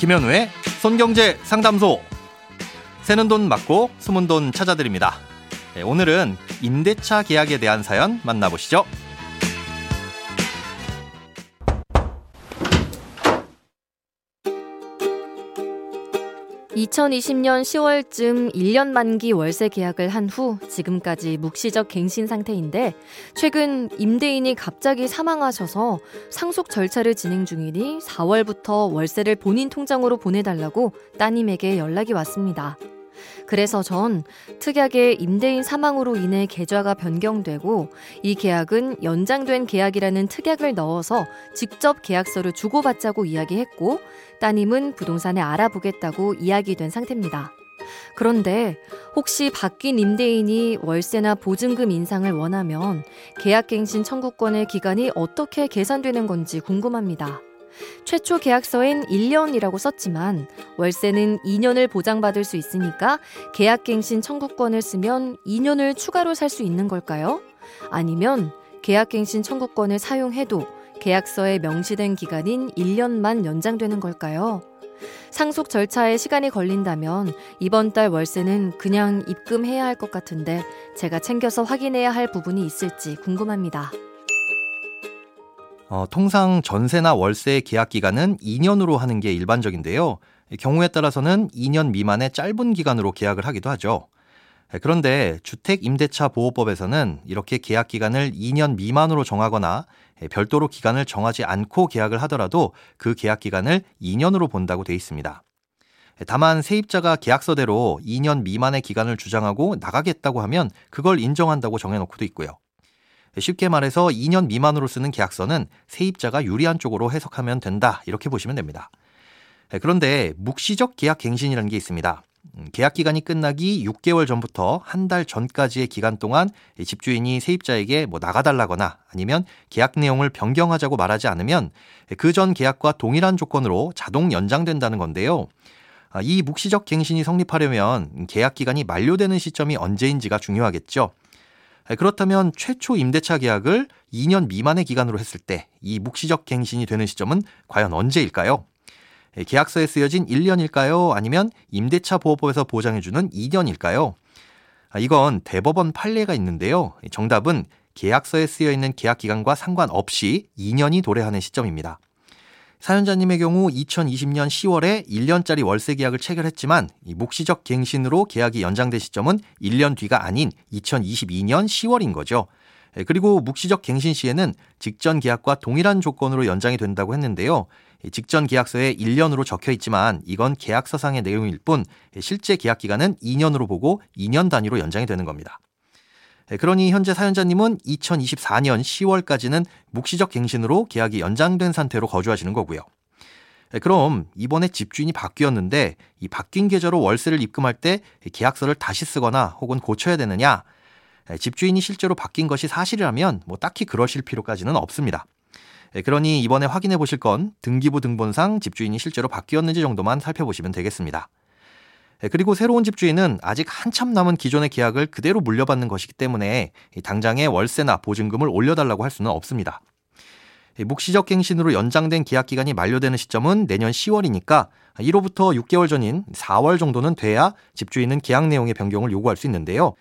김현우의 손경제 상담소. 새는 돈 맞고 숨은 돈 찾아드립니다. 네, 오늘은 임대차 계약에 대한 사연 만나보시죠. 2020년 10월쯤 1년 만기 월세 계약을 한 후 지금까지 묵시적 갱신 상태인데 최근 임대인이 갑자기 사망하셔서 상속 절차를 진행 중이니 4월부터 월세를 본인 통장으로 보내달라고 따님에게 연락이 왔습니다. 그래서 전 특약의 임대인 사망으로 인해 계좌가 변경되고 이 계약은 연장된 계약이라는 특약을 넣어서 직접 계약서를 주고받자고 이야기했고 따님은 부동산에 알아보겠다고 이야기된 상태입니다. 그런데 혹시 바뀐 임대인이 월세나 보증금 인상을 원하면 계약갱신 청구권의 기간이 어떻게 계산되는 건지 궁금합니다. 최초 계약서엔 1년이라고 썼지만 월세는 2년을 보장받을 수 있으니까 계약갱신 청구권을 쓰면 2년을 추가로 살 수 있는 걸까요? 아니면 계약갱신 청구권을 사용해도 계약서에 명시된 기간인 1년만 연장되는 걸까요? 상속 절차에 시간이 걸린다면 이번 달 월세는 그냥 입금해야 할 것 같은데 제가 챙겨서 확인해야 할 부분이 있을지 궁금합니다. 어, 통상 전세나 월세의 계약 기간은 2년으로 하는 게 일반적인데요. 경우에 따라서는 2년 미만의 짧은 기간으로 계약을 하기도 하죠. 그런데 주택임대차보호법에서는 이렇게 계약 기간을 2년 미만으로 정하거나 별도로 기간을 정하지 않고 계약을 하더라도 그 계약 기간을 2년으로 본다고 돼 있습니다. 다만 세입자가 계약서대로 2년 미만의 기간을 주장하고 나가겠다고 하면 그걸 인정한다고 정해놓고도 있고요. 쉽게 말해서 2년 미만으로 쓰는 계약서는 세입자가 유리한 쪽으로 해석하면 된다. 이렇게 보시면 됩니다. 네, 그런데 묵시적 계약 갱신이라는 게 있습니다. 음, 계약 기간이 끝나기 6개월 전부터 한 달 전까지의 기간 동안 집주인이 세입자에게 뭐 나가달라거나 아니면 계약 내용을 변경하자고 말하지 않으면 그 전 계약과 동일한 조건으로 자동 연장된다는 건데요. 아, 이 묵시적 갱신이 성립하려면 계약 기간이 만료되는 시점이 언제인지가 중요하겠죠. 네, 그렇다면 최초 임대차 계약을 2년 미만의 기간으로 했을 때 이 묵시적 갱신이 되는 시점은 과연 언제일까요? 네, 계약서에 쓰여진 1년일까요? 아니면 임대차 보호법에서 보장해주는 2년일까요? 아, 이건 대법원 판례가 있는데요. 정답은 계약서에 쓰여 있는 계약 기간과 상관없이 2년이 도래하는 시점입니다. 사연자님의 경우 2020년 10월에 1년짜리 월세 계약을 체결했지만 묵시적 갱신으로 계약이 연장된 시점은 1년 뒤가 아닌 2022년 10월인 거죠. 예, 그리고 묵시적 갱신 시에는 직전 계약과 동일한 조건으로 연장이 된다고 했는데요. 직전 계약서에 1년으로 적혀 있지만 이건 계약서상의 내용일 뿐 실제 계약 기간은 2년으로 보고 2년 단위로 연장이 되는 겁니다. 네, 그러니 현재 사연자님은 2024년 10월까지는 묵시적 갱신으로 계약이 연장된 상태로 거주하시는 거고요. 네, 그럼 이번에 집주인이 바뀌었는데 이 바뀐 계좌로 월세를 입금할 때 계약서를 다시 쓰거나 혹은 고쳐야 되느냐? 네, 집주인이 실제로 바뀐 것이 사실이라면 뭐 딱히 그러실 필요까지는 없습니다. 그러니 이번에 확인해 보실 건 등기부 등본상 집주인이 실제로 바뀌었는지 정도만 살펴보시면 되겠습니다. 예, 그리고 새로운 집주인은 아직 한참 남은 기존의 계약을 그대로 물려받는 것이기 때문에 당장의 월세나 보증금을 올려달라고 할 수는 없습니다. 묵시적 갱신으로 연장된 계약 기간이 만료되는 시점은 내년 10월이니까 1호부터 6개월 전인 4월 정도는 돼야 집주인은 계약 내용의 변경을 요구할 수 있는데요.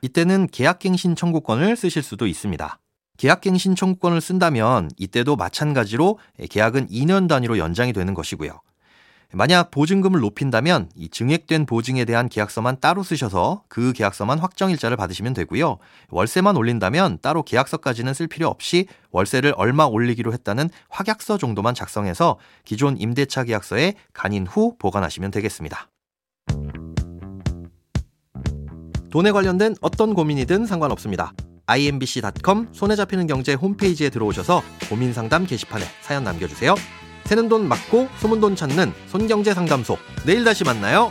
이때는 계약갱신 청구권을 쓰실 수도 있습니다. 계약갱신 청구권을 쓴다면 이때도 마찬가지로 계약은 2년 단위로 연장이 되는 것이고요. 만약 보증금을 높인다면 이 증액된 보증에 대한 계약서만 따로 쓰셔서 그 계약서만 확정 일자를 받으시면 되고요. 월세만 올린다면 따로 계약서까지는 쓸 필요 없이 월세를 얼마 올리기로 했다는 확약서 정도만 작성해서 기존 임대차 계약서에 간인 후 보관하시면 되겠습니다. 돈에 관련된 어떤 고민이든 상관없습니다. imbc.com 손에 잡히는 경제 홈페이지에 들어오셔서 고민 상담 게시판에 사연 남겨주세요. 새는 돈 맞고 소문 돈 찾는 손경제 상담소. 내일 다시 만나요.